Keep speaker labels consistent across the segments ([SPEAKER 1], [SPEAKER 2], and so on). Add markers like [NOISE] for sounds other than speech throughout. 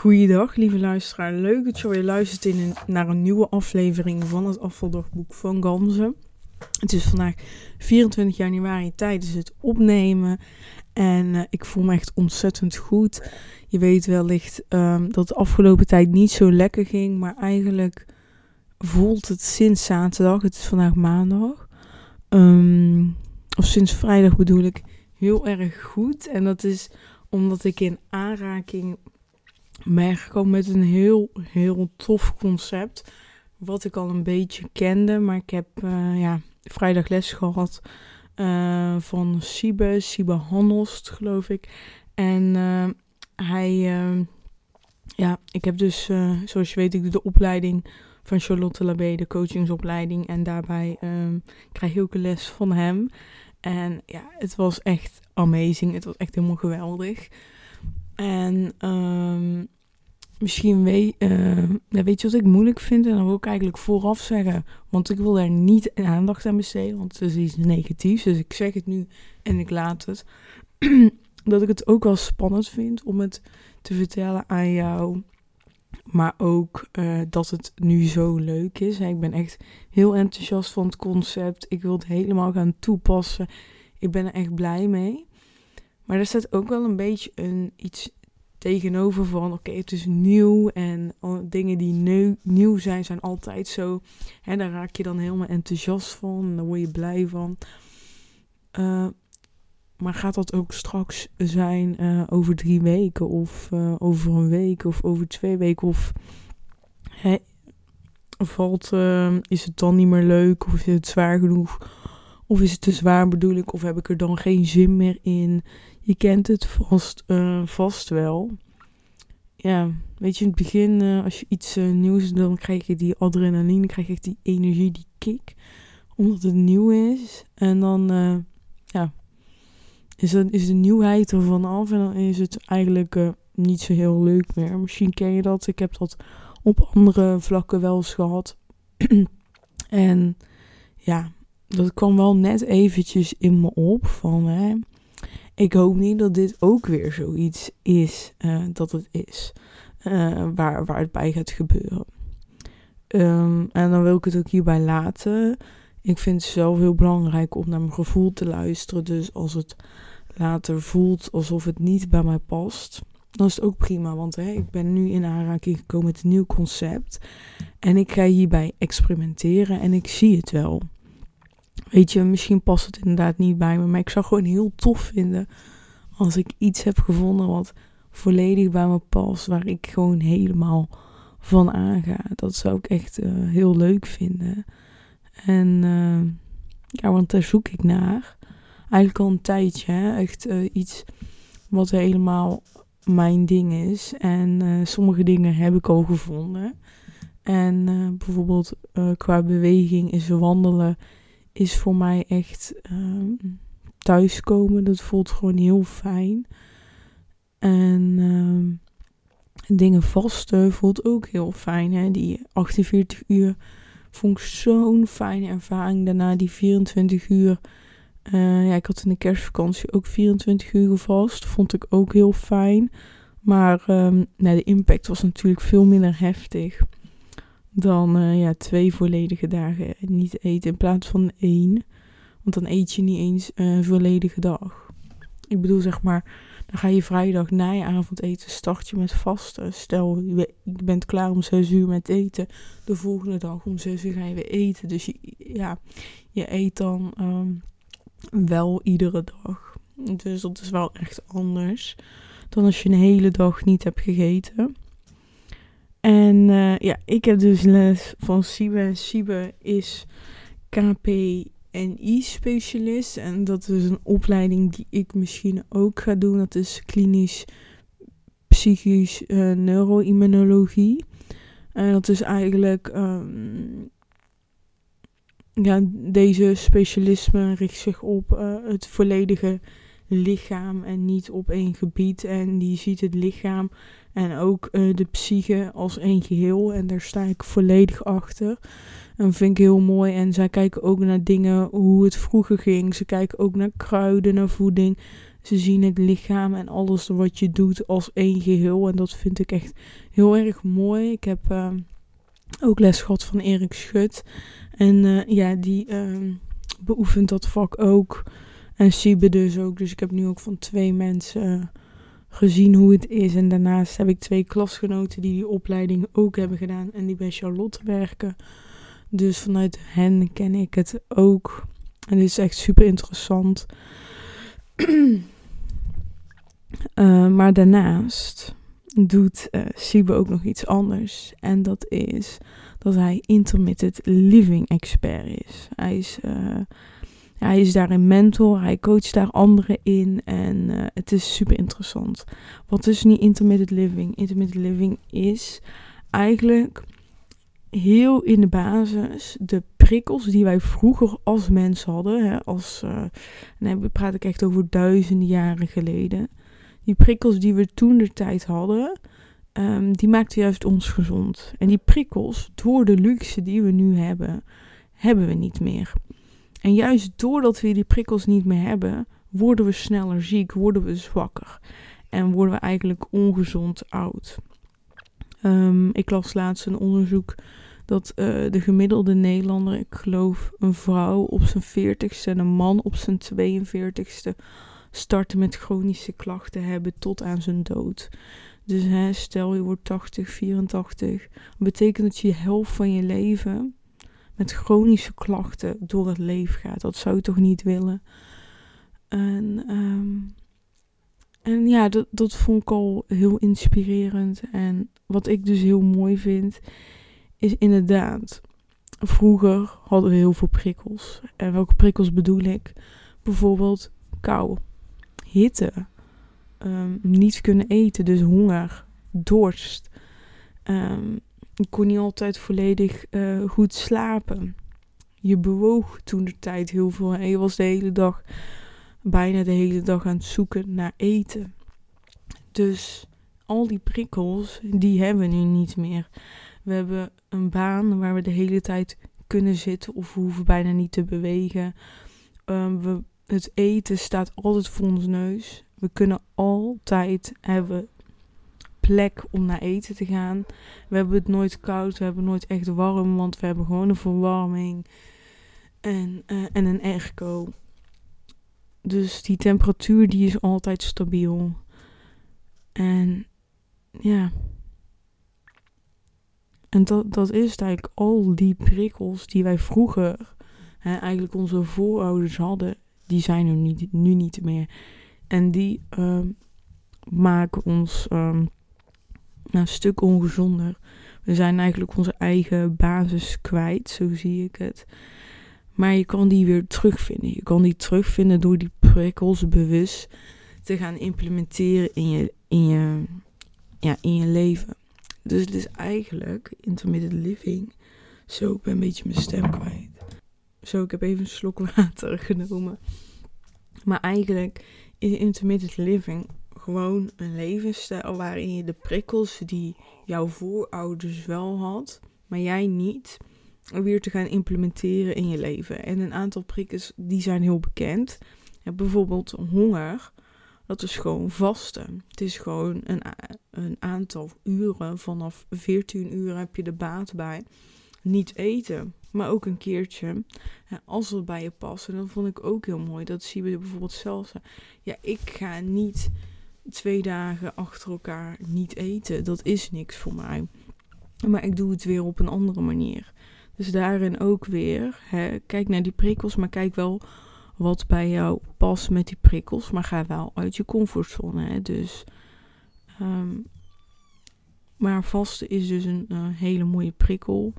[SPEAKER 1] Goeiedag, lieve luisteraar. Leuk dat je weer luistert in naar een nieuwe aflevering van het afvaldagboek van Gamze. Het is vandaag 24 januari tijdens het opnemen en uh, ik voel me echt ontzettend goed. Je weet wellicht um, dat de afgelopen tijd niet zo lekker ging, maar eigenlijk voelt het sinds zaterdag, het is vandaag maandag, um, of sinds vrijdag bedoel ik, heel erg goed. En dat is omdat ik in aanraking ben gekomen met een heel, heel tof concept. Wat ik al een beetje kende, maar ik heb uh, ja, vrijdag les gehad uh, van Siebe, Siebe Handelst, geloof ik. En uh, hij, ja, ik heb dus, zoals je weet, ik doe de opleiding van Charlotte Labé, de coachingsopleiding. En daarbij um, krijg ik ook een les van hem. En ja, het was echt amazing. Het was echt helemaal geweldig. En um, misschien weet, uh, weet je wat ik moeilijk vind? En dan wil ik eigenlijk vooraf zeggen. Want ik wil daar niet aandacht aan besteden. Want het is iets negatiefs. Dus ik zeg het nu en ik laat het. [CLEARS THROAT] dat ik het ook wel spannend vind om het te vertellen aan jou. Maar ook uh, dat het nu zo leuk is. Ik ben echt heel enthousiast van het concept. Ik wil het helemaal gaan toepassen. Ik ben er echt blij mee. Maar er staat ook wel een beetje een, iets tegenover van... Oké, het is nieuw en dingen die nieuw, zijn, zijn altijd zo... Hè, daar raak je dan helemaal enthousiast van. En daar word je blij van. Uh, maar gaat dat ook straks zijn uh, over drie weken of over een week of over twee weken? Of hè, valt, is het dan niet meer leuk of is het zwaar genoeg? Of is het te zwaar bedoel ik? Of heb ik er dan geen zin meer in? Je kent het vast, vast wel. Ja, weet je, in het begin als je iets nieuws dan krijg je die adrenaline, krijg je die energie, die kick. Omdat het nieuw is. En dan, ja, is, dat, is de nieuwheid er vanaf en dan is het eigenlijk uh, niet zo heel leuk meer. Misschien ken je dat. Ik heb dat op andere vlakken wel eens gehad. [CLEARS THROAT] en ja, dat kwam wel net eventjes in me op van hè, ik hoop niet dat dit ook weer zoiets is uh, dat het is. Uh, waar, waar het bij gaat gebeuren. Um, en dan wil ik het ook hierbij laten. Ik vind het zelf heel belangrijk om naar mijn gevoel te luisteren. Dus als het later voelt alsof het niet bij mij past, dan is het ook prima. Want ik ben nu in aanraking gekomen met een nieuw concept. En ik ga hierbij experimenteren en ik zie het wel. Weet je, misschien past het inderdaad niet bij me. Maar ik zou gewoon heel tof vinden als ik iets heb gevonden wat volledig bij me past. Waar ik gewoon helemaal van aanga. Dat zou ik echt uh, heel leuk vinden. En uh, ja, want daar zoek ik naar eigenlijk al een tijdje. Hè? Echt uh, iets wat helemaal mijn ding is. En uh, sommige dingen heb ik al gevonden. En bijvoorbeeld qua beweging is wandelen is voor mij echt ehm, thuiskomen. Dat voelt gewoon heel fijn. En ehm, dingen vasten voelt ook heel fijn. Hè? Die 48 uur vond ik zo'n fijne ervaring. Daarna die 24 uur uh, ja, ik had in de kerstvakantie ook 24 uur vast. Vond ik ook heel fijn. Maar um, nou, de impact was natuurlijk veel minder heftig dan uh, ja, twee volledige dagen niet eten in plaats van één. Want dan eet je niet eens een volledige dag. Ik bedoel, zeg maar, dan ga je vrijdag na je avondeten, start je met vasten. Stel, je bent klaar om 6 uur met eten. De volgende dag om 6 uur ga je weer eten. Dus je, ja, je eet dan um, wel iedere dag. Dus dat is wel echt anders dan als je een hele dag niet hebt gegeten. En uh, ja, ik heb dus les van Sibe. Sibe is KPNI-specialist. En dat is een opleiding die ik misschien ook ga doen. Dat is klinisch psychisch uh, neuroimmunologie. En dat is eigenlijk um, ja, deze specialisme richt zich op het volledige lichaam en niet op één gebied. En die ziet het lichaam en ook uh, de psyche als één geheel. En daar sta ik volledig achter. En vind ik heel mooi. En zij kijken ook naar dingen, hoe het vroeger ging. Ze kijken ook naar kruiden, naar voeding. Ze zien het lichaam en alles wat je doet als één geheel. En dat vind ik echt heel erg mooi. Ik heb uh, ook les gehad van Erik Schut. En uh, ja, die uh, beoefent dat vak ook. En Siebe dus ook. Dus ik heb nu ook van twee mensen gezien hoe het is. En daarnaast heb ik twee klasgenoten die die opleiding ook hebben gedaan. En die bij Charlotte werken. Dus vanuit hen ken ik het ook. En dit is echt super interessant. uh, [CLEARS THROAT] maar daarnaast doet uh, Siebe ook nog iets anders. En dat is dat hij intermittent living expert is. Hij is, uh, hij is daarin mentor, hij coacht daar anderen in en uh, het is super interessant. Wat is niet intermittent living? Intermittent living is eigenlijk heel in de basis de prikkels die wij vroeger als mens hadden. Hè, als, uh, dan praat ik echt over duizenden jaren geleden. Die prikkels die we toen de tijd hadden, um, die maakten juist ons gezond. En die prikkels, door de luxe die we nu hebben, hebben we niet meer. En juist doordat we die prikkels niet meer hebben, worden we sneller ziek, worden we zwakker. En worden we eigenlijk ongezond oud. Um, ik las laatst een onderzoek dat uh, de gemiddelde Nederlander, ik geloof een vrouw op zijn 40ste en een man op zijn 42ste, starten met chronische klachten hebben tot aan zijn dood. Dus hè, stel je wordt 80, 84, betekent dat je de helft van je leven met chronische klachten door het leven gaat. Dat zou je toch niet willen? En, um, en ja, dat, dat vond ik al heel inspirerend. En wat ik dus heel mooi vind, is inderdaad, vroeger hadden we heel veel prikkels. En welke prikkels bedoel ik? Bijvoorbeeld kou, hitte, um, niet kunnen eten, dus honger, dorst. Um, je kon niet altijd volledig uh, goed slapen. Je bewoog toen de tijd heel veel en je was de hele dag, bijna de hele dag aan het zoeken naar eten. Dus al die prikkels, die hebben we nu niet meer. We hebben een baan waar we de hele tijd kunnen zitten of we hoeven bijna niet te bewegen. Um, we, het eten staat altijd voor ons neus. We kunnen altijd hebben plek om naar eten te gaan. We hebben het nooit koud, we hebben nooit echt warm, want we hebben gewoon een verwarming en, uh, en een airco. Dus die temperatuur die is altijd stabiel. En ja. En dat, dat is eigenlijk al die prikkels die wij vroeger, hè, eigenlijk onze voorouders hadden, die zijn er niet, nu niet meer. En die um, maken ons um, een stuk ongezonder. We zijn eigenlijk onze eigen basis kwijt, zo zie ik het. Maar je kan die weer terugvinden. Je kan die terugvinden door die prikkels bewust te gaan implementeren in je, in je, ja, in je leven. Dus het is eigenlijk intermittent living. Zo, ben een beetje mijn stem kwijt. Zo, ik heb even een slok [LAUGHS] water genomen. Maar eigenlijk is intermittent living gewoon een levensstijl waarin je de prikkels die jouw voorouders wel had, maar jij niet, weer te gaan implementeren in je leven. En een aantal prikkels die zijn heel bekend. Ja, bijvoorbeeld honger. Dat is gewoon vasten. Het is gewoon een, een aantal uren. Vanaf 14 uur heb je de baat bij. Niet eten, maar ook een keertje. als het bij je past. En dat vond ik ook heel mooi. Dat zien we bijvoorbeeld zelfs. Ja, ik ga niet twee dagen achter elkaar niet eten. Dat is niks voor mij. Maar ik doe het weer op een andere manier. Dus daarin ook weer, hè, kijk naar die prikkels, maar kijk wel wat bij jou past met die prikkels. Maar ga wel uit je comfortzone. Hè. Dus, um, maar vasten is dus een uh, hele mooie prikkel.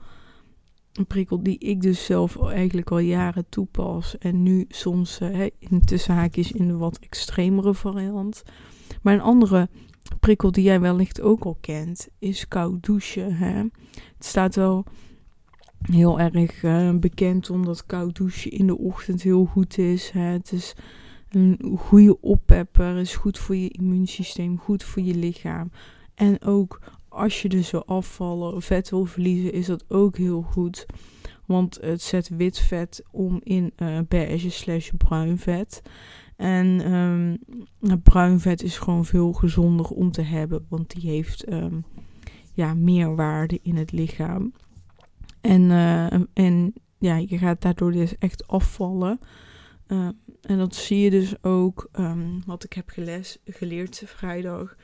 [SPEAKER 1] Een prikkel die ik dus zelf eigenlijk al jaren toepas. En nu soms uh, in tussen haakjes in de wat extremere variant. Maar een andere prikkel die jij wellicht ook al kent, is koud douchen. Hè? Het staat wel heel erg uh, bekend omdat koud douchen in de ochtend heel goed is. Hè? Het is een goede oppepper, is goed voor je immuunsysteem, goed voor je lichaam. En ook als je dus wil afvallen of vet wil verliezen, is dat ook heel goed. Want het zet wit vet om in uh, beige slash bruin vet. En um, bruin vet is gewoon veel gezonder om te hebben, want die heeft um, ja, meer waarde in het lichaam. En, uh, en ja, je gaat daardoor dus echt afvallen. Uh, en dat zie je dus ook, wat ik heb geles, geleerd vrijdag,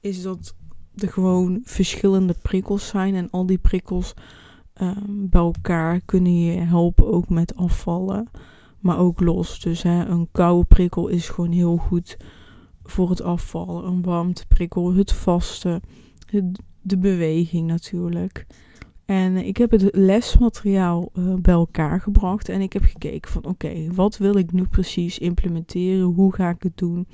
[SPEAKER 1] is dat er gewoon verschillende prikkels zijn. En al die prikkels bij elkaar kunnen je helpen ook met afvallen. Maar ook los. Dus hè, een koude prikkel is gewoon heel goed voor het afvallen. Een warmteprikkel, het vasten, het, de beweging natuurlijk. En ik heb het lesmateriaal uh, bij elkaar gebracht en ik heb gekeken van oké, wat wil ik nu precies implementeren? Hoe ga ik het doen?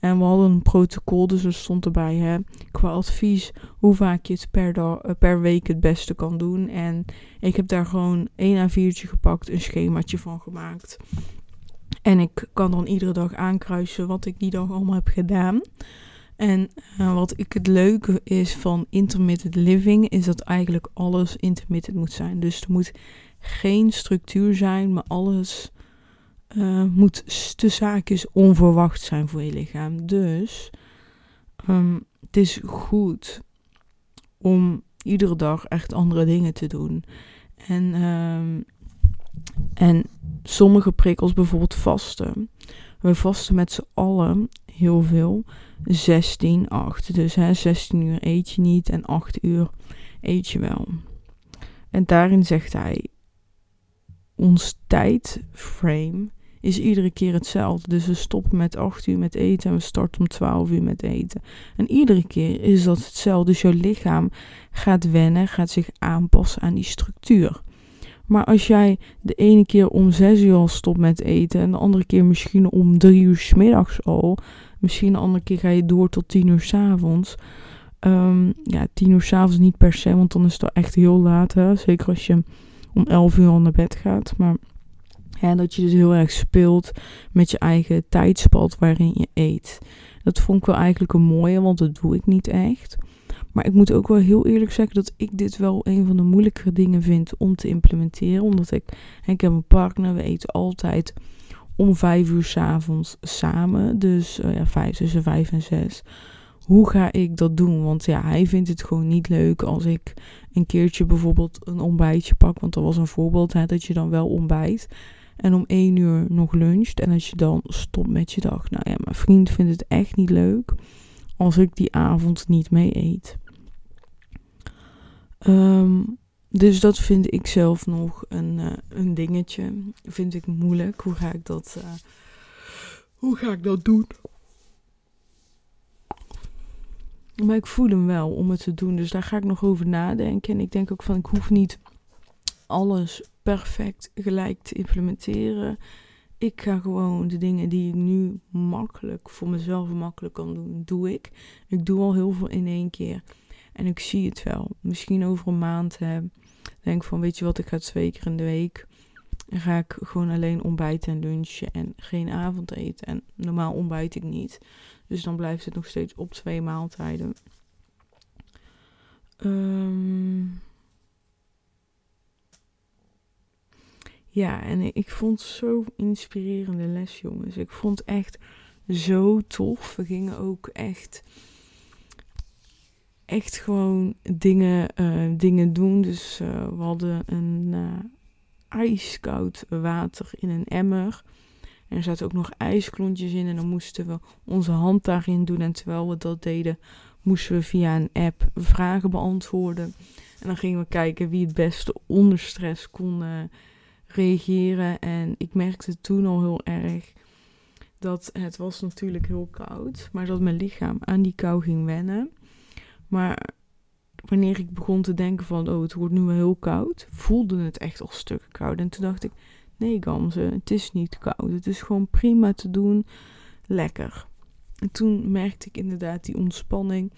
[SPEAKER 1] En we hadden een protocol, dus er stond erbij hè, qua advies hoe vaak je het per, eh, per week het beste kan doen. En ik heb daar gewoon één A4'tje gepakt, een schemaatje van gemaakt. En ik kan dan iedere dag aankruisen wat ik die dag allemaal heb gedaan. En uh, wat ik het leuke is van intermittent living, is dat eigenlijk alles intermittent moet zijn. Dus er moet geen structuur zijn, maar alles uh, moet te zaakjes onverwacht zijn voor je lichaam. Dus um, het is goed om iedere dag echt andere dingen te doen. En, um, en sommige prikkels, bijvoorbeeld vasten. We vasten met z'n allen heel veel. 16, 8. Dus hè, 16 uur eet je niet en 8 uur eet je wel. En daarin zegt hij: ons tijdframe is iedere keer hetzelfde. Dus we stoppen met 8 uur met eten en we starten om 12 uur met eten. En iedere keer is dat hetzelfde. Dus jouw lichaam gaat wennen, gaat zich aanpassen aan die structuur. Maar als jij de ene keer om 6 uur al stopt met eten en de andere keer misschien om 3 uur s middags al, Misschien een andere keer ga je door tot tien uur s'avonds. Um, ja, tien uur s'avonds niet per se, want dan is het echt heel laat. Zeker als je om elf uur al naar bed gaat. Maar ja, dat je dus heel erg speelt met je eigen tijdspad waarin je eet. Dat vond ik wel eigenlijk een mooie, want dat doe ik niet echt. Maar ik moet ook wel heel eerlijk zeggen dat ik dit wel een van de moeilijkere dingen vind om te implementeren. Omdat ik, ik heb een partner, we eten altijd om vijf uur s'avonds samen. Dus uh, ja, vijf, tussen vijf en zes. Hoe ga ik dat doen? Want ja, hij vindt het gewoon niet leuk als ik een keertje bijvoorbeeld een ontbijtje pak. Want dat was een voorbeeld, hè, dat je dan wel ontbijt. En om één uur nog luncht. En dat je dan stopt met je dag. Nou ja, mijn vriend vindt het echt niet leuk als ik die avond niet mee eet. Um, dus dat vind ik zelf nog een, uh, een dingetje. Vind ik moeilijk. Hoe ga ik dat, uh, hoe ga ik dat doen? Maar ik voel hem wel om het te doen. Dus daar ga ik nog over nadenken. En ik denk ook van ik hoef niet alles perfect gelijk te implementeren. Ik ga gewoon de dingen die ik nu makkelijk voor mezelf makkelijk kan doen, doe ik. Ik doe al heel veel in één keer. En ik zie het wel. Misschien over een maand heb denk van, weet je wat, ik ga twee keer in de week. Ga ik gewoon alleen ontbijten en lunchen en geen avondeten. En normaal ontbijt ik niet. Dus dan blijft het nog steeds op twee maaltijden. Um, ja, en ik vond zo inspirerende les, jongens. Ik vond echt zo tof. We gingen ook echt echt gewoon dingen, uh, dingen doen. Dus uh, we hadden een uh, ijskoud water in een emmer. En er zaten ook nog ijsklontjes in. En dan moesten we onze hand daarin doen. En terwijl we dat deden, moesten we via een app vragen beantwoorden. En dan gingen we kijken wie het beste onder stress kon reageren. En ik merkte toen al heel erg dat het was natuurlijk heel koud. Maar dat mijn lichaam aan die kou ging wennen. Maar wanneer ik begon te denken van, oh, het wordt nu wel heel koud, voelde het echt al stukken koud. En toen dacht ik, nee Gamze, het is niet koud. Het is gewoon prima te doen, lekker. En toen merkte ik inderdaad die ontspanning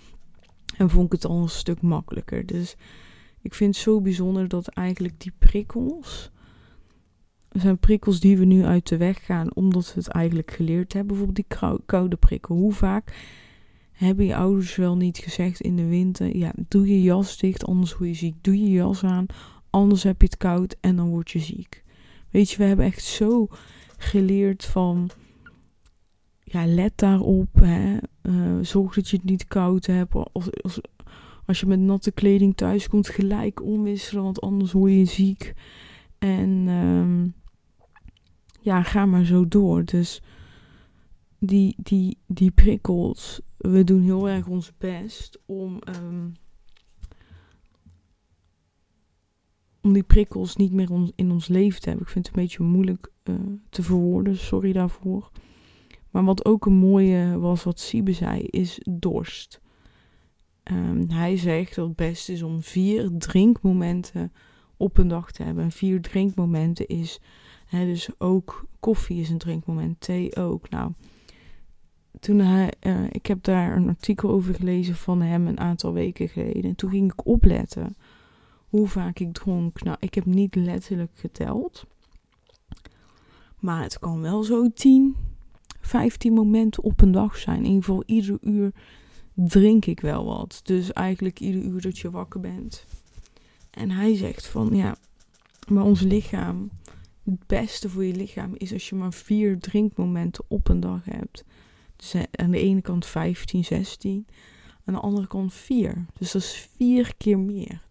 [SPEAKER 1] en vond ik het al een stuk makkelijker. Dus ik vind het zo bijzonder dat eigenlijk die prikkels, zijn prikkels die we nu uit de weg gaan, omdat we het eigenlijk geleerd hebben. Bijvoorbeeld die koude prikkel. Hoe vaak hebben je ouders wel niet gezegd in de winter: ja, doe je jas dicht, anders word je ziek. Doe je jas aan, anders heb je het koud en dan word je ziek. Weet je, we hebben echt zo geleerd van ja, let daarop. Hè. Uh, zorg dat je het niet koud hebt. Als, als, als je met natte kleding thuis komt, gelijk omwisselen, want anders word je ziek. En ehm, ja, ga maar zo door. Dus die, die, die prikkels, we doen heel erg ons best om, ehm, om die prikkels niet meer in ons leven te hebben. Ik vind het een beetje moeilijk uh, te verwoorden, sorry daarvoor. Maar wat ook een mooie was, wat Siebe zei, is dorst. Um, hij zegt dat het best is om vier drinkmomenten op een dag te hebben. En vier drinkmomenten is, dus ook koffie is een drinkmoment, thee ook. Nou, toen hij, uh, ik heb daar een artikel over gelezen van hem een aantal weken geleden. En toen ging ik opletten hoe vaak ik dronk. Nou, ik heb niet letterlijk geteld. Maar het kan wel zo 10, 15 momenten op een dag zijn. In ieder geval ieder uur drink ik wel wat. Dus eigenlijk ieder uur dat je wakker bent. En hij zegt van ja, maar ons lichaam, het beste voor je lichaam is als je maar vier drinkmomenten op een dag hebt. Dus aan de ene kant 15, 16. Aan de andere kant 4. Dus dat is vier keer meer.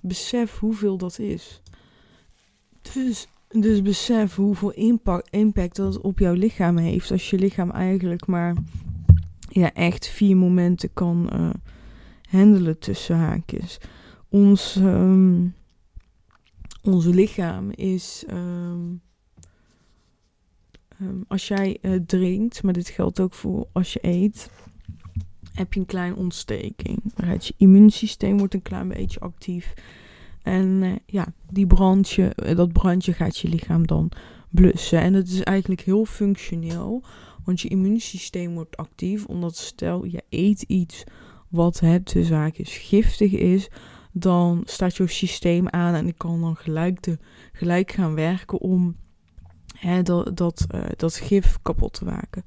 [SPEAKER 1] besef hoeveel dat is. Dus, dus besef hoeveel impact, impact dat op jouw lichaam heeft. Als je lichaam eigenlijk maar ja, echt vier momenten kan uh, handelen tussen haakjes. Ons, um, ons lichaam is. Um, um, als jij uh, drinkt, maar dit geldt ook voor als je eet, heb je een kleine ontsteking. Je immuunsysteem wordt een klein beetje actief. En uh, ja, die brandje, dat brandje gaat je lichaam dan blussen. En het is eigenlijk heel functioneel want je immuunsysteem wordt actief, omdat stel je eet iets wat het de zaak is giftig is, dan staat je systeem aan en ik kan dan gelijk, de, gelijk gaan werken om hè, dat, dat, uh, dat gif kapot te maken.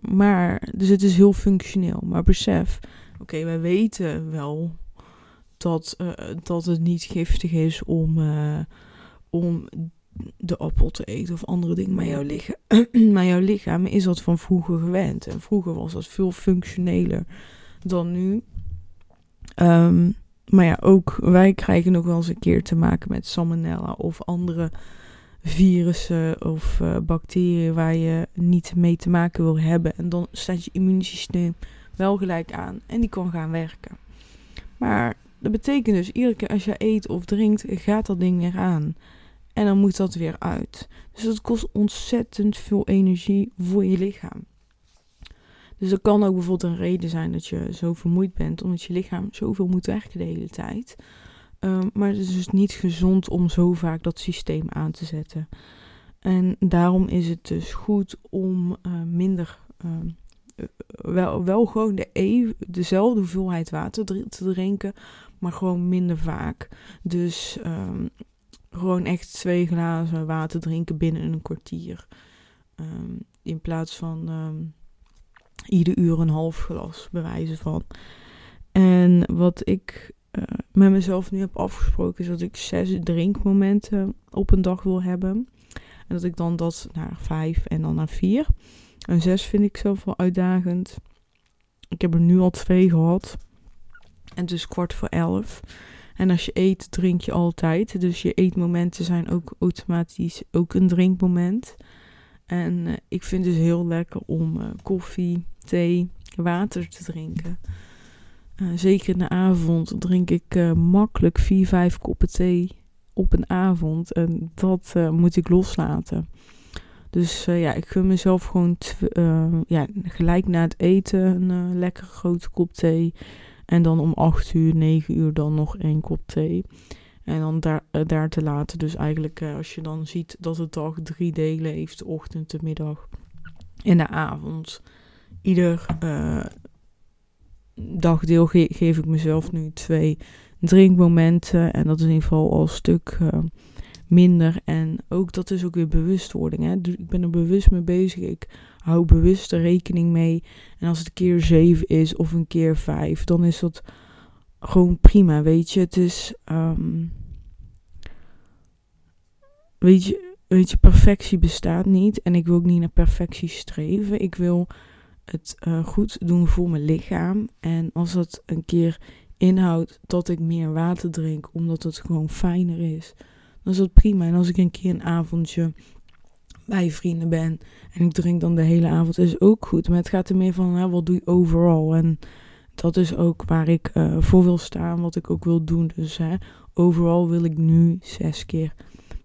[SPEAKER 1] Maar, dus het is heel functioneel. Maar besef, oké, wij weten wel dat, uh, dat het niet giftig is om, uh, om de appel te eten of andere dingen. Maar jouw, lichaam, [CLEARS THROAT] maar jouw lichaam is dat van vroeger gewend. En vroeger was dat veel functioneler dan nu. Um, maar ja, ook wij krijgen nog wel eens een keer te maken met salmonella of andere virussen of uh, bacteriën waar je niet mee te maken wil hebben. En dan staat je immuunsysteem wel gelijk aan en die kan gaan werken. Maar dat betekent dus, iedere keer als je eet of drinkt, gaat dat ding weer aan. En dan moet dat weer uit. Dus dat kost ontzettend veel energie voor je lichaam. Dus dat kan ook bijvoorbeeld een reden zijn dat je zo vermoeid bent, omdat je lichaam zoveel moet werken de hele tijd. Um, maar het is dus niet gezond om zo vaak dat systeem aan te zetten. En daarom is het dus goed om uh, minder, uh, wel, wel gewoon de dezelfde hoeveelheid water te drinken, maar gewoon minder vaak. Dus um, gewoon echt twee glazen water drinken binnen een kwartier. In plaats van ieder uur een half glas, bewijzen van. En wat ik uh, met mezelf nu heb afgesproken, is dat ik zes drinkmomenten op een dag wil hebben. En dat ik dan dat naar vijf en dan naar vier. En zes vind ik zelf wel uitdagend. Ik heb er nu al twee gehad. En het is kwart voor elf. En als je eet, drink je altijd. Dus je eetmomenten zijn ook automatisch ook een drinkmoment. En uh, ik vind het dus heel lekker om uh, koffie, thee, water te drinken. Uh, zeker in de avond drink ik makkelijk 4, 5 koppen thee op een avond. En dat moet ik loslaten. Dus ja, ik gun mezelf gewoon ja, gelijk na het eten een lekkere grote kop thee. En dan om 8 uur, 9 uur dan nog één kop thee. En dan daar, uh, daar te laten. Dus eigenlijk uh, als je dan ziet dat de dag drie delen heeft. De ochtend, de middag en de avond. Ieder uh, dagdeel ge geef ik mezelf nu twee drinkmomenten. En dat is in ieder geval al een stuk minder. En ook dat is ook weer bewustwording. Hè? Dus ik ben er bewust mee bezig. Ik hou bewust er rekening mee. En als het een keer 7 is of een keer 5, dan is dat gewoon prima. Weet je, het is. Um, weet je, weet je, perfectie bestaat niet. En ik wil ook niet naar perfectie streven. Ik wil het uh, goed doen voor mijn lichaam. En als dat een keer inhoudt dat ik meer water drink, omdat het gewoon fijner is, dan is dat prima. En als ik een keer een avondje bij vrienden ben en ik drink dan de hele avond, is ook goed. Maar het gaat er meer van, hè, wat doe je overal? En dat is ook waar ik uh, voor wil staan, wat ik ook wil doen. Dus hè, overal wil ik nu zes keer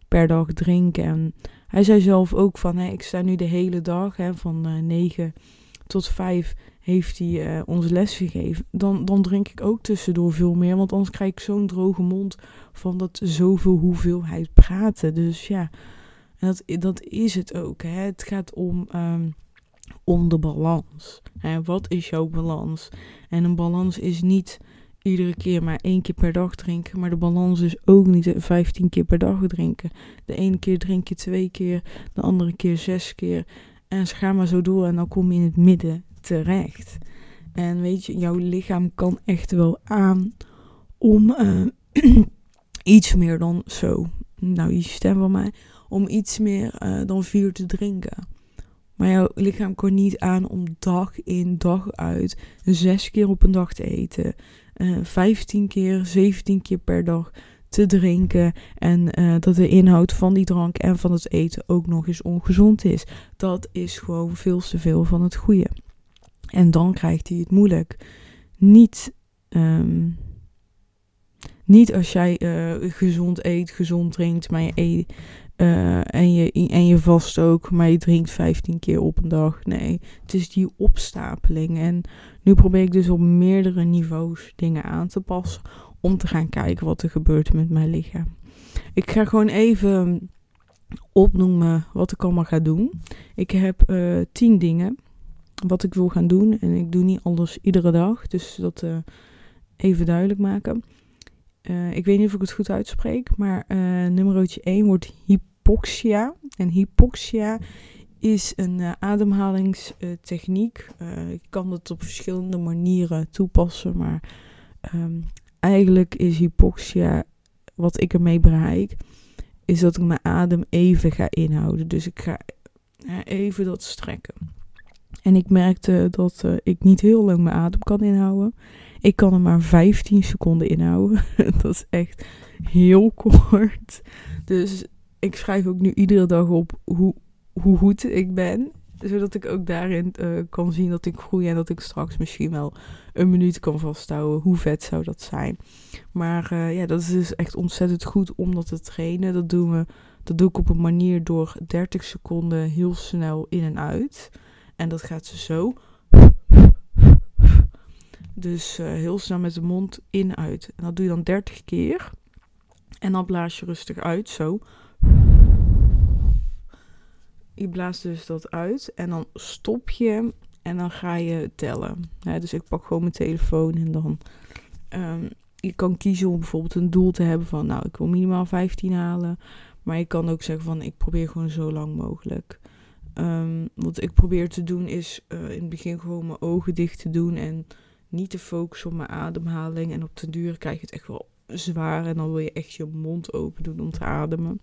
[SPEAKER 1] per dag drinken. En hij zei zelf ook van, hè, ik sta nu de hele dag, hè, van uh, 9 tot 5 heeft hij uh, ons les gegeven. Dan, dan drink ik ook tussendoor veel meer, want anders krijg ik zo'n droge mond van dat zoveel hoeveelheid praten. Dus ja, dat, dat is het ook. Hè. Het gaat om, um, om de balans. Wat is jouw balans? En een balans is niet iedere keer maar één keer per dag drinken. Maar de balans is ook niet 15 keer per dag drinken. De ene keer drink je twee keer, de andere keer zes keer. En gaan maar zo door en dan kom je in het midden terecht. En weet je, jouw lichaam kan echt wel aan om uh, [CLEARS THROAT] iets meer dan zo. Nou, je stem van mij. Om iets meer uh, dan vier te drinken. Maar jouw lichaam kan niet aan om dag in dag uit zes keer op een dag te eten. Eh, 15 keer, 17 keer per dag te drinken. En uh, dat de inhoud van die drank en van het eten ook nog eens ongezond is. Dat is gewoon veel te veel van het goede. En dan krijgt hij het moeilijk. Niet, um, niet als jij uh, gezond eet, gezond drinkt, maar je eet, uh, en, je, en je vast ook, maar je drinkt 15 keer op een dag. Nee, het is die opstapeling. En nu probeer ik dus op meerdere niveaus dingen aan te passen om te gaan kijken wat er gebeurt met mijn lichaam. Ik ga gewoon even opnoemen wat ik allemaal ga doen. Ik heb uh, 10 dingen wat ik wil gaan doen. En ik doe niet alles iedere dag. Dus dat uh, even duidelijk maken. Ik weet niet of ik het goed uitspreek. Maar uh, nummer 1 wordt hypoxia. En hypoxia is een ademhalingstechniek. ik kan het op verschillende manieren toepassen. Maar um, eigenlijk is hypoxia, wat ik ermee bereik, is dat ik mijn adem even ga inhouden. Dus ik ga even dat strekken. En ik merkte dat ik niet heel lang mijn adem kan inhouden. Ik kan er maar 15 seconden inhouden. [LAUGHS] dat is echt heel kort. Dus ik schrijf ook nu iedere dag op hoe, hoe goed ik ben. Zodat ik ook daarin uh, kan zien dat ik groei en dat ik straks misschien wel een minuut kan vasthouden. Hoe vet zou dat zijn? Maar uh, ja, dat is dus echt ontzettend goed om dat te trainen. Dat doen we. Dat doe ik op een manier door 30 seconden heel snel in en uit. En dat gaat ze zo. Dus uh, heel snel met de mond in uit. En dat doe je dan 30 keer. En dan blaas je rustig uit, zo. Je blaast dus dat uit. En dan stop je. En dan ga je tellen. Ja, dus ik pak gewoon mijn telefoon en dan. Um, je kan kiezen om bijvoorbeeld een doel te hebben van, nou, ik wil minimaal 15 halen. Maar je kan ook zeggen van, ik probeer gewoon zo lang mogelijk. Um, wat ik probeer te doen is uh, in het begin gewoon mijn ogen dicht te doen en niet te focussen op mijn ademhaling. En op de duur krijg je het echt wel zwaar en dan wil je echt je mond open doen om te ademen.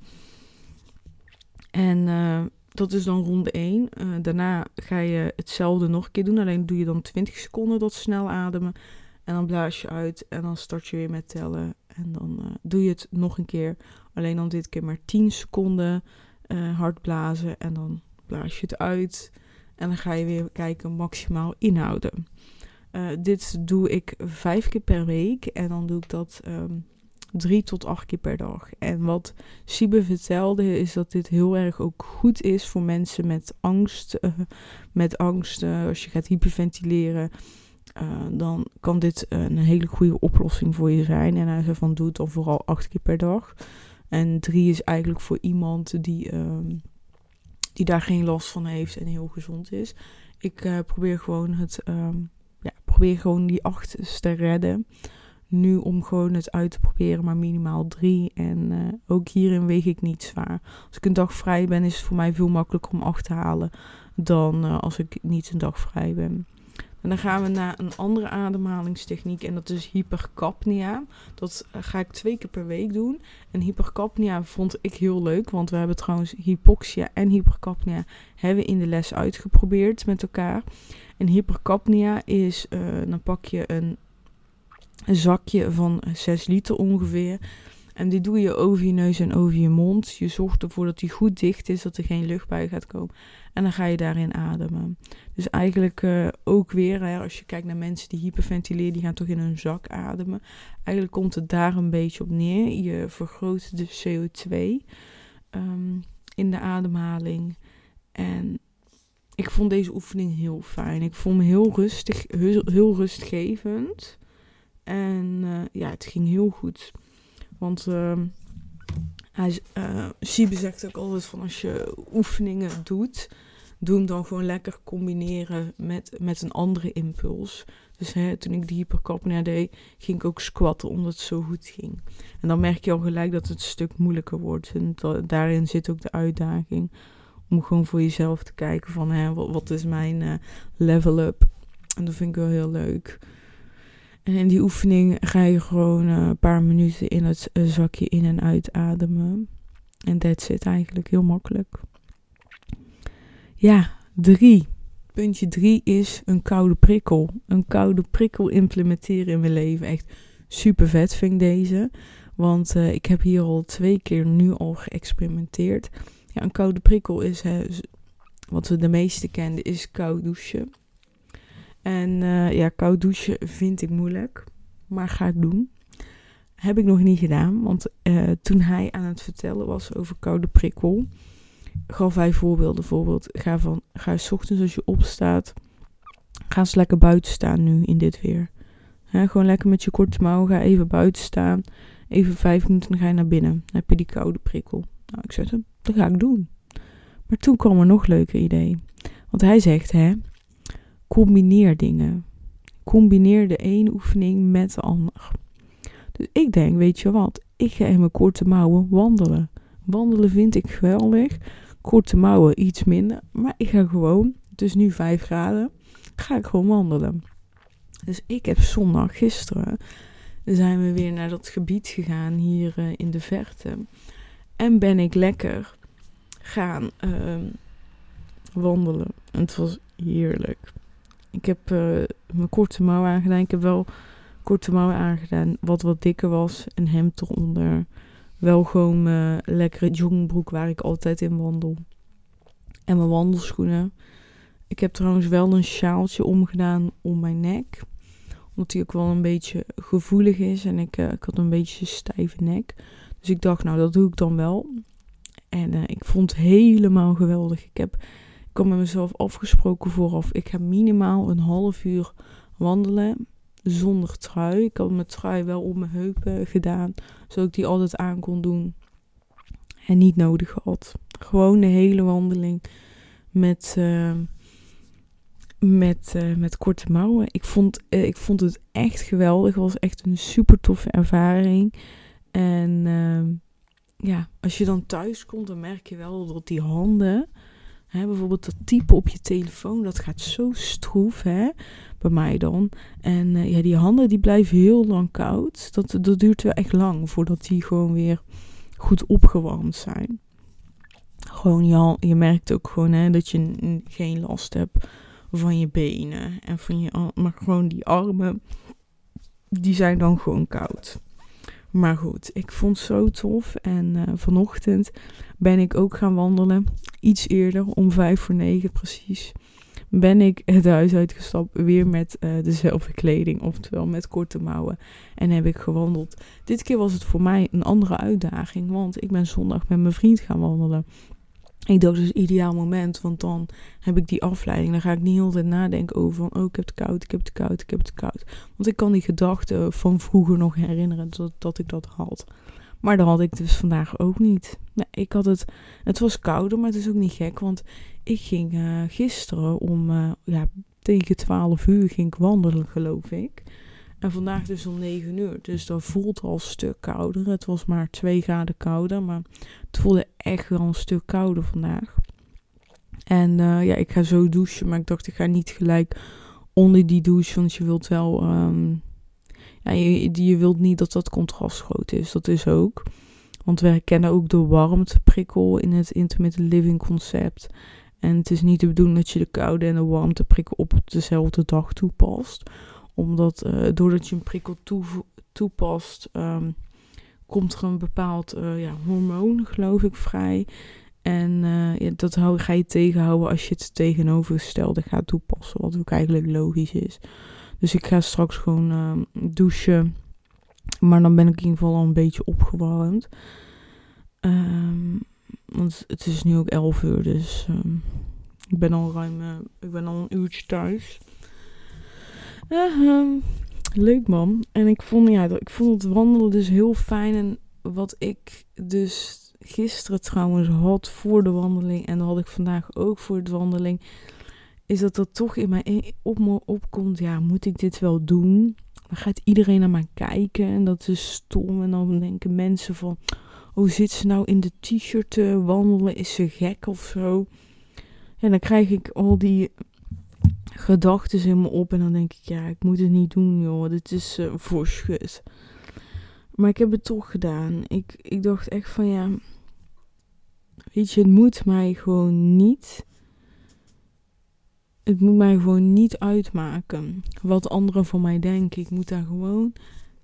[SPEAKER 1] En uh, dat is dan ronde 1. Uh, eh, daarna ga je hetzelfde nog een keer doen, alleen doe je dan 20 seconden dat snel ademen. En dan blaas je uit en dan start je weer met tellen. En dan doe je het nog een keer, alleen dan dit keer maar 10 seconden hard blazen en dan blaas je het uit en dan ga je weer kijken maximaal inhouden. Dit doe ik vijf keer per week en dan doe ik dat um, drie tot acht keer per dag. En wat Siebe vertelde is dat dit heel erg ook goed is voor mensen met angst. Uh, met angst, uh, als je gaat hyperventileren, dan kan dit een hele goede oplossing voor je zijn. En hij zei van doe het dan vooral acht keer per dag. En drie is eigenlijk voor iemand die ehm, die daar geen last van heeft en heel gezond is. Ik probeer gewoon het, um, ja, probeer gewoon die acht te redden. Nu om gewoon het uit te proberen, maar minimaal drie. En uh, ook hierin weeg ik niet zwaar. Als ik een dag vrij ben, is het voor mij veel makkelijker om acht te halen dan uh, als ik niet een dag vrij ben. En dan gaan we naar een andere ademhalingstechniek en dat is hypercapnia. Dat eh, ga ik twee keer per week doen. En hypercapnia vond ik heel leuk, want we hebben trouwens hypoxia en hypercapnia hebben in de les uitgeprobeerd met elkaar. En hypercapnia is, dan pak je een, een zakje van 6 liter ongeveer. En die doe je over je neus en over je mond. Je zorgt ervoor dat die goed dicht is, dat er geen lucht bij gaat komen. En dan ga je daarin ademen. Dus eigenlijk uh, ook weer, hè, als je kijkt naar mensen die hyperventileren, die gaan toch in hun zak ademen. Eigenlijk komt het daar een beetje op neer. Je vergroot de CO2 um, ehm, in de ademhaling. En ik vond deze oefening heel fijn. Ik vond me heel rustig, heel rustgevend. En uh, ja, het ging heel goed. Want uh, hij, Siebe zegt ook altijd van als je oefeningen doet, doe hem dan gewoon lekker combineren met, met een andere impuls. Dus hè, toen ik die hypercapnia deed, ging ik ook squatten omdat het zo goed ging. En dan merk je al gelijk dat het een stuk moeilijker wordt. En daarin zit ook de uitdaging om gewoon voor jezelf te kijken van hè, wat, is mijn uh, level up. En dat vind ik wel heel leuk. En in die oefening ga je gewoon uh, een paar minuten in het uh, zakje in en uit ademen. En dat zit eigenlijk heel makkelijk. Ja, drie. Puntje drie is een koude prikkel. Een koude prikkel implementeren in mijn leven. Echt super vet vind ik deze. Want uh, ik heb hier al twee keer nu al geëxperimenteerd. Ja, een koude prikkel is, wat we de meeste kenden, is koud douchen. En uh, ja, koud douchen vind ik moeilijk. Maar ga ik doen. Heb ik nog niet gedaan. Want uh, toen hij aan het vertellen was over koude prikkel gaf hij voorbeelden. Bijvoorbeeld, ga, van, ga s ochtends als je opstaat, ga eens lekker buiten staan nu in dit weer. gewoon lekker met je korte mouw, ga even buiten staan. Even vijf minuten, ga je naar binnen. Dan heb je die koude prikkel. Nou, ik zeg, dat ga ik doen. Maar toen kwam er nog leuker idee. Want hij zegt, hè, combineer dingen. Combineer de ene oefening met de ander. Dus ik denk, weet je wat, ik ga in mijn korte mouwen wandelen. Wandelen vind ik geweldig korte mouwen iets minder. Maar ik ga gewoon, het is nu 5 graden, ga ik gewoon wandelen. Dus ik heb zondag gisteren, zijn we weer naar dat gebied gegaan hier uh, in de verte. En ben ik lekker gaan uh, wandelen. En het was heerlijk. Ik heb uh, mijn korte mouw aangedaan. Ik heb wel korte mouwen aangedaan, wat wat dikker was. Een hemd eronder wel gewoon mijn lekkere joggingbroek waar ik altijd in wandel. En mijn wandelschoenen. Ik heb trouwens wel een sjaaltje omgedaan om mijn nek. Omdat die ook wel een beetje gevoelig is. En ik, uh, ik had een beetje een stijve nek. Dus ik dacht, nou dat doe ik dan wel. En uh, ik vond het helemaal geweldig. Ik heb had met mezelf afgesproken vooraf. Ik ga minimaal een half uur wandelen zonder trui. Ik had mijn trui wel op mijn heupen gedaan, zodat ik die altijd aan kon doen. En niet nodig had. Gewoon de hele wandeling met, uh, met, uh, met korte mouwen. Ik vond, uh, ik vond het echt geweldig. Het was echt een super toffe ervaring. En ehm, ja, als je dan thuis komt, dan merk je wel dat die handen Bijvoorbeeld dat typen op je telefoon, dat gaat zo stroef, hè, bij mij dan. En uh, ja, die handen die blijven heel lang koud. Dat, dat duurt wel echt lang voordat die gewoon weer goed opgewarmd zijn. Gewoon, je, je merkt ook gewoon hè, dat je geen last hebt van je benen en van je maar gewoon die armen, die zijn dan gewoon koud. Maar goed, ik vond het zo tof. En uh, vanochtend ben ik ook gaan wandelen. Iets eerder, om vijf voor negen precies. Ben ik het huis uitgestapt, weer met uh, dezelfde kleding, oftewel met korte mouwen. En heb ik gewandeld. Dit keer was het voor mij een andere uitdaging, want ik ben zondag met mijn vriend gaan wandelen. Ik dacht dus ideaal moment, want dan heb ik die afleiding. Dan ga ik niet altijd nadenken over van, oh ik heb het koud, ik heb het koud, ik heb het koud. Want ik kan die gedachten van vroeger nog herinneren dat, dat ik dat had. Maar dat had ik dus vandaag ook niet. Nee, ik had het, het was kouder, maar het is ook niet gek. Want ik ging uh, gisteren om, uh, ja, tegen 12 uur ging ik wandelen geloof ik. En vandaag dus om 9 uur. Dus dat voelt al een stuk kouder. Het was maar 2 graden kouder. Maar het voelde echt wel een stuk kouder vandaag. En uh, ja, ik ga zo douchen. Maar ik dacht, ik ga niet gelijk onder die douche. Want je wilt wel. ehm, ja, je, je wilt niet dat dat contrast groot is. Dat is ook. Want we kennen ook de warmteprikkel in het intermittent living concept. En het is niet de bedoeling dat je de koude en de warmteprikkel op dezelfde dag toepast. Omdat uh, doordat je een prikkel toepast, um, komt er een bepaald uh, ja, hormoon, geloof ik, vrij. En ja, dat ga je tegenhouden als je het tegenovergestelde gaat toepassen. Wat ook eigenlijk logisch is. Dus ik ga straks gewoon uh, douchen. Maar dan ben ik in ieder geval al een beetje opgewarmd. Um, want het is nu ook 11 uur, dus ik ben al ruim, ik ben al een uurtje thuis. Uh, leuk man. En ik vond, ja, ik vond het wandelen dus heel fijn. En wat ik dus gisteren trouwens had voor de wandeling en dat had ik vandaag ook voor de wandeling, is dat er toch in mij op me opkomt, ja, moet ik dit wel doen? Dan gaat iedereen naar mij kijken en dat is stom. En dan denken mensen van, oh zit ze nou in de t-shirt te wandelen? Is ze gek of zo? En dan krijg ik al die gedachten in me op en dan denk ik, ja, ik moet het niet doen joh, dit is uh, voorschut. Maar ik heb het toch gedaan. Ik, ik dacht echt van ja, weet je, het moet mij gewoon niet. Het moet mij gewoon niet uitmaken wat anderen van mij denken. Ik moet daar gewoon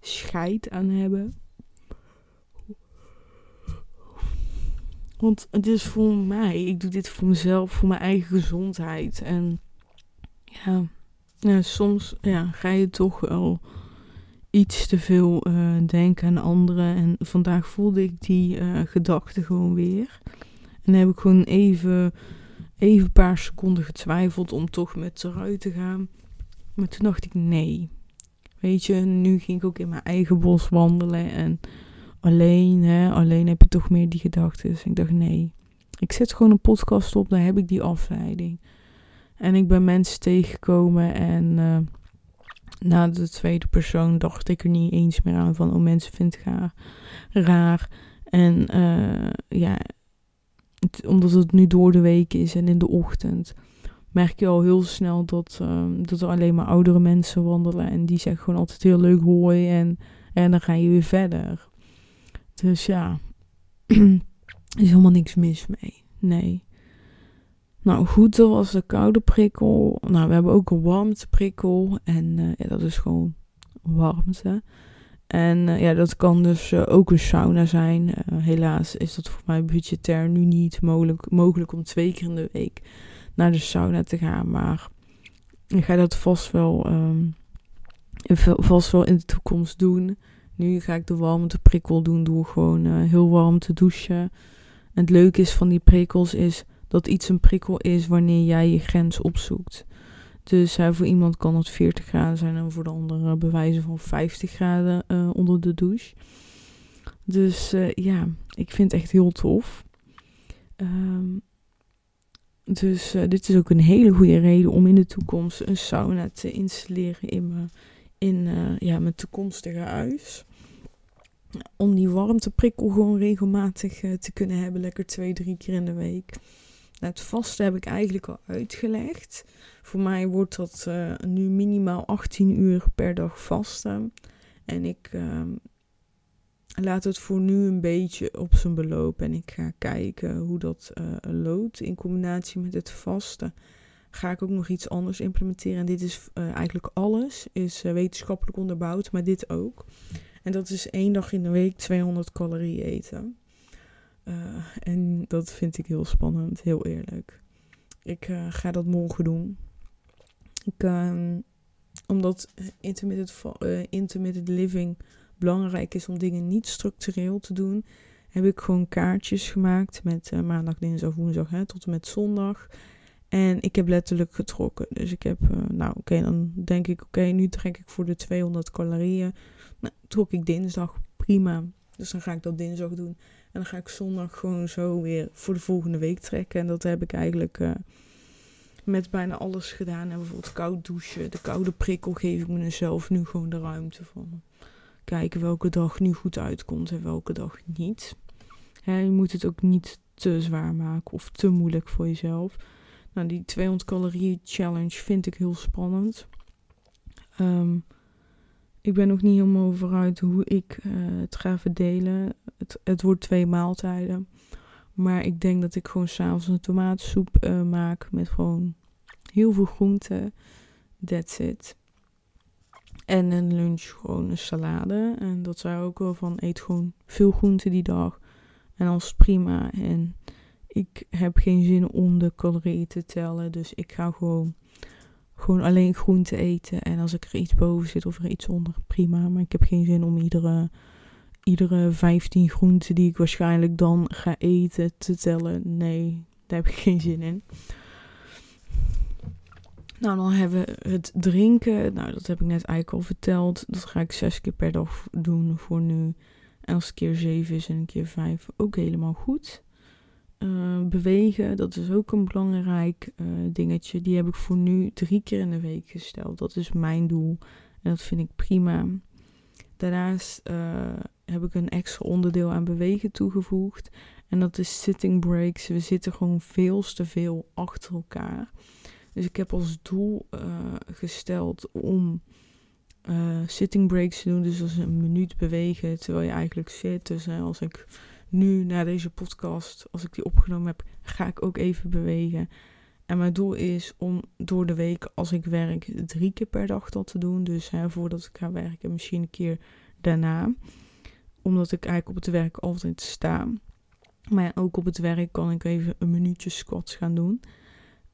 [SPEAKER 1] scheid aan hebben. Want het is voor mij. Ik doe dit voor mezelf, voor mijn eigen gezondheid. En ja, ja soms ja, ga je toch wel iets te veel uh, denken aan anderen. En vandaag voelde ik die uh, gedachten gewoon weer. En dan heb ik gewoon even, even een paar seconden getwijfeld om toch met eruit te gaan. Maar toen dacht ik nee. Weet je, nu ging ik ook in mijn eigen bos wandelen. En alleen, hè, alleen heb je toch meer die gedachten. Dus ik dacht nee. Ik zet gewoon een podcast op, dan heb ik die afleiding. En ik ben mensen tegengekomen en uh, na de tweede persoon dacht ik er niet eens meer aan van, oh mensen vinden het raar. En uh, ja, het, omdat het nu door de week is en in de ochtend, merk je al heel snel dat, uh, dat er alleen maar oudere mensen wandelen. En die zeggen gewoon altijd heel leuk hooi en, en dan ga je weer verder. Dus ja, [CLEARS THROAT] er is helemaal niks mis mee. Nee. Nou goed, was de koude prikkel. Nou, we hebben ook een warmteprikkel. En ja, dat is gewoon warmte. En uh, ja, dat kan dus uh, ook een sauna zijn. helaas is dat voor mij budgetair nu niet mogelijk, mogelijk om twee keer in de week naar de sauna te gaan. Maar ik ga dat vast wel, um, vast wel in de toekomst doen. Nu ga ik de warmteprikkel doen door gewoon heel warm te douchen. En het leuke is van die prikkels is dat iets een prikkel is wanneer jij je grens opzoekt. Dus uh, voor iemand kan het 40 graden zijn en voor de andere bewijzen van 50 graden uh, onder de douche. Dus uh, ja, ik vind het echt heel tof. Um, dus dit is ook een hele goede reden om in de toekomst een sauna te installeren in mijn, in, ja, mijn toekomstige huis. Om die warmteprikkel gewoon regelmatig te kunnen hebben, lekker twee, drie keer in de week. Het vaste heb ik eigenlijk al uitgelegd. Voor mij wordt dat uh, nu minimaal 18 uur per dag vasten. En ik uh, laat het voor nu een beetje op zijn beloop. En ik ga kijken hoe dat uh, loopt. In combinatie met het vasten ga ik ook nog iets anders implementeren. En dit is uh, eigenlijk alles. Is wetenschappelijk onderbouwd, maar dit ook. En dat is één dag in de week 200 calorieën eten. Uh, en dat vind ik heel spannend, heel eerlijk. Ik uh, ga dat morgen doen. Ik, uh, omdat intermittent, intermittent living belangrijk is om dingen niet structureel te doen, heb ik gewoon kaartjes gemaakt met maandag, dinsdag, woensdag hè, tot en met zondag. En ik heb letterlijk getrokken. Dus ik heb, nou oké, dan denk ik, oké, nu trek ik voor de 200 calorieën. Nou, trok ik dinsdag, prima. Dus dan ga ik dat dinsdag doen. En dan ga ik zondag gewoon zo weer voor de volgende week trekken. En dat heb ik eigenlijk uh, met bijna alles gedaan. En bijvoorbeeld koud douchen, de koude prikkel geef ik mezelf nu gewoon de ruimte van. Kijken welke dag nu goed uitkomt en welke dag niet. Hè, je moet het ook niet te zwaar maken of te moeilijk voor jezelf. Nou, die 200 calorieën challenge vind ik heel spannend. Ehm, ik ben nog niet helemaal vooruit hoe ik uh, het ga verdelen. Het, het wordt twee maaltijden. Maar ik denk dat ik gewoon s'avonds een tomatensoep uh, maak met gewoon heel veel groenten. That's it. En een lunch gewoon een salade. En dat zei ook wel van eet gewoon veel groenten die dag. En dan is prima. En ik heb geen zin om de calorieën te tellen. Dus ik ga gewoon, gewoon alleen groenten eten. En als ik er iets boven zit of er iets onder, prima. Maar ik heb geen zin om iedere, iedere 15 groenten die ik waarschijnlijk dan ga eten te tellen. Nee, daar heb ik geen zin in. Nou, dan hebben we het drinken. Nou, dat heb ik net eigenlijk al verteld. Dat ga ik zes keer per dag doen voor nu. En als het keer zeven is en een keer vijf, ook helemaal goed. Uh, bewegen, dat is ook een belangrijk uh, dingetje. Die heb ik voor nu drie keer in de week gesteld. Dat is mijn doel. En dat vind ik prima. Daarnaast uh, heb ik een extra onderdeel aan bewegen toegevoegd. En dat is sitting breaks. We zitten gewoon veel te veel achter elkaar. Dus ik heb als doel gesteld om sitting breaks te doen. Dus als een minuut bewegen terwijl je eigenlijk zit. Dus als ik nu na deze podcast, als ik die opgenomen heb, ga ik ook even bewegen. En mijn doel is om door de week, als ik werk, drie keer per dag dat te doen. Dus hè, voordat ik ga werken, misschien een keer daarna. Omdat ik eigenlijk op het werk altijd sta. Maar ook op het werk kan ik even een minuutje squats gaan doen.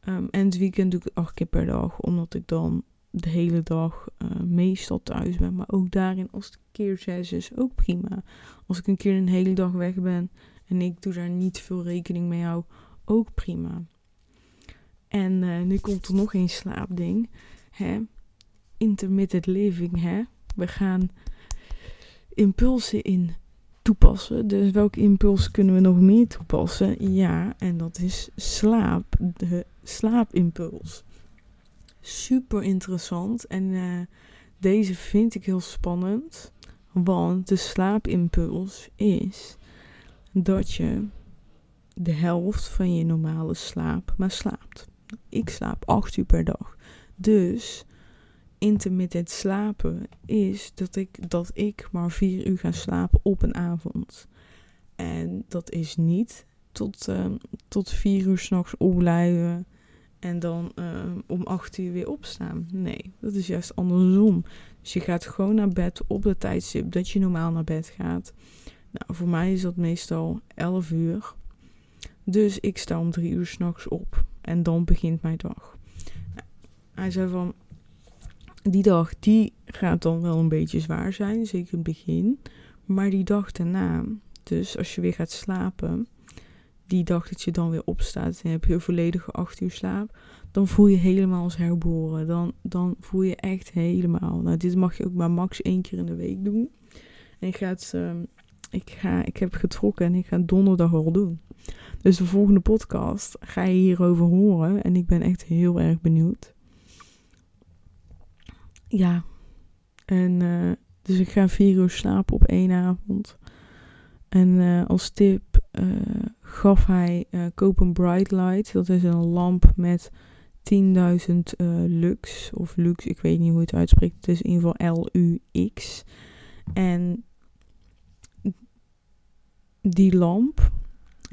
[SPEAKER 1] Um, en het weekend doe ik het acht keer per dag, omdat ik dan de hele dag uh, meestal thuis ben. Maar ook daarin, als het keer zes is, ook prima. Als ik een keer een hele dag weg ben en ik doe daar niet veel rekening mee hou, ook prima. En uh, nu komt er nog een slaapding. Hè? Intermittent living, hè? We gaan impulsen in toepassen. Dus welke impuls kunnen we nog meer toepassen? Ja, en dat is slaap. De slaapimpuls. Super interessant. En uh, deze vind ik heel spannend. Want de slaapimpuls is dat je de helft van je normale slaap maar slaapt. Ik slaap 8 uur per dag. Dus intermittent slapen is dat ik, dat ik maar 4 uur ga slapen op een avond. En dat is niet tot, uh, tot 4 uur s'nachts opblijven en dan uh, om 8 uur weer opstaan. Nee, dat is juist andersom. Dus je gaat gewoon naar bed op de tijdstip dat je normaal naar bed gaat. Nou, voor mij is dat meestal 11 uur. Dus ik sta om 3 uur s'nachts op. En dan begint mijn dag. Nou, hij zei van, die dag die gaat dan wel een beetje zwaar zijn, zeker in het begin. Maar die dag daarna, dus als je weer gaat slapen, die dag dat je dan weer opstaat en heb je volledige acht uur slaap, dan voel je helemaal als herboren. Dan, dan voel je echt helemaal. Nou, dit mag je ook maar max één keer in de week doen. En ik ga het, uh, ik, ga, ik heb getrokken en ik ga donderdag al doen. Dus de volgende podcast ga je hierover horen. En ik ben echt heel erg benieuwd. Ja. En uh, dus ik ga vier uur slapen op één avond. En uh, als tip gaf hij uh, koop bright light. Dat is een lamp met 10.000 lux of lux, ik weet niet hoe het uitspreekt. Het is in ieder geval L-U-X. En die lamp,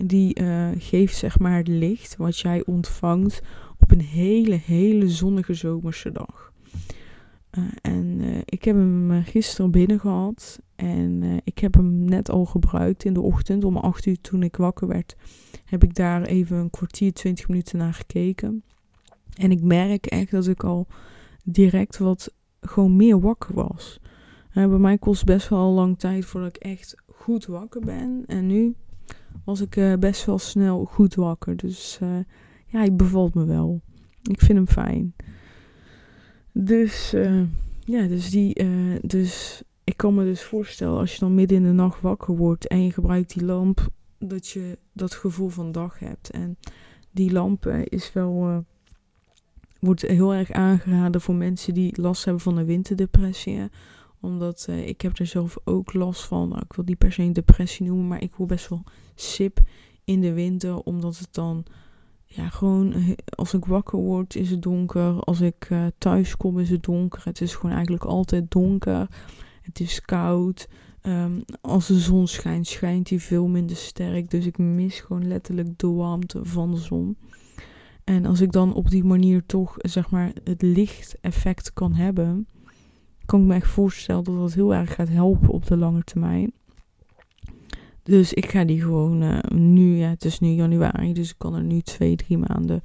[SPEAKER 1] die geeft zeg maar het licht wat jij ontvangt op een hele, hele zonnige zomerse dag. Uh, en uh, ik heb hem uh, gisteren binnen gehad. En ik heb hem net al gebruikt in de ochtend. Om 8 uur toen ik wakker werd, heb ik daar even een kwartier, 20 minuten naar gekeken. En ik merk echt dat ik al direct wat gewoon meer wakker was. bij mij kost best wel lang tijd voordat ik echt goed wakker ben. En nu was ik best wel snel goed wakker. Dus ja, hij bevalt me wel. Ik vind hem fijn. Dus, uh, ja, dus die, uh, dus ik kan me dus voorstellen als je dan midden in de nacht wakker wordt en je gebruikt die lamp, dat je dat gevoel van dag hebt. En die lamp uh, is wel, wordt heel erg aangeraden voor mensen die last hebben van een winterdepressie. Omdat ik heb er zelf ook last van. Nou, ik wil niet per se een depressie noemen, maar ik word best wel sip in de winter, omdat het dan ja, gewoon als ik wakker word is het donker. Als ik uh, thuis kom is het donker. Het is gewoon eigenlijk altijd donker. Het is koud. Ehm, als de zon schijnt, schijnt die veel minder sterk. Dus ik mis gewoon letterlijk de warmte van de zon. En als ik dan op die manier toch, zeg maar, het lichteffect kan hebben, kan ik me echt voorstellen dat dat heel erg gaat helpen op de lange termijn. Dus ik ga die gewoon uh, nu, ja, het is nu januari, dus ik kan er nu twee, drie maanden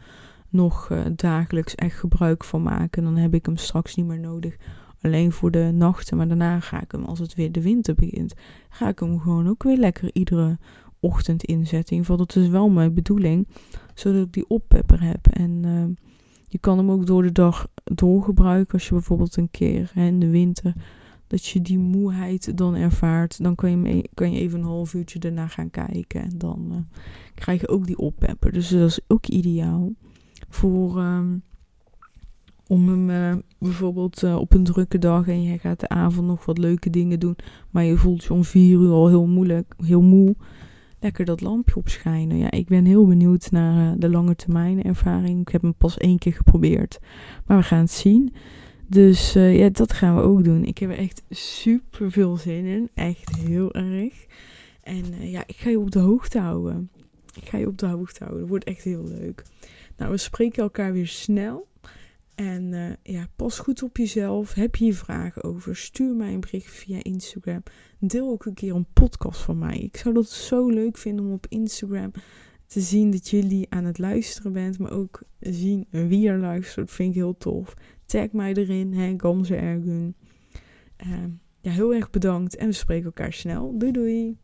[SPEAKER 1] nog uh, dagelijks echt gebruik van maken. Dan heb ik hem straks niet meer nodig. Alleen voor de nachten, maar daarna ga ik hem, als het weer de winter begint, ga ik hem gewoon ook weer lekker iedere ochtend inzetten. In ieder geval, dat is wel mijn bedoeling, zodat ik die oppepper heb. En uh, je kan hem ook door de dag doorgebruiken als je bijvoorbeeld een keer hè, in de winter dat je die moeheid dan ervaart, dan kan je, mee, kan je even een half uurtje daarna gaan kijken. En dan uh, krijg je ook die oppepper. Dus dat is ook ideaal voor um, om hem uh, bijvoorbeeld uh, op een drukke dag en je gaat de avond nog wat leuke dingen doen, maar je voelt je om vier uur al heel moeilijk, heel moe. Lekker dat lampje opschijnen. Ja, ik ben heel benieuwd naar de lange termijn ervaring. Ik heb hem pas één keer geprobeerd, maar we gaan het zien. Dus uh, ja, dat gaan we ook doen. Ik heb er echt super veel zin in. Echt heel erg. En uh, ja, ik ga je op de hoogte houden. Ik ga je op de hoogte houden. Het wordt echt heel leuk. Nou, we spreken elkaar weer snel. En uh, ja, pas goed op jezelf. Heb je vragen over? Stuur mij een bericht via Instagram. Deel ook een keer een podcast van mij. Ik zou dat zo leuk vinden om op Instagram te zien dat jullie aan het luisteren bent. Maar ook zien wie er luistert. Vind ik heel tof. Tag mij erin, hè, Gamze Ergun. Uh, ja, heel erg bedankt en we spreken elkaar snel. Doei doei!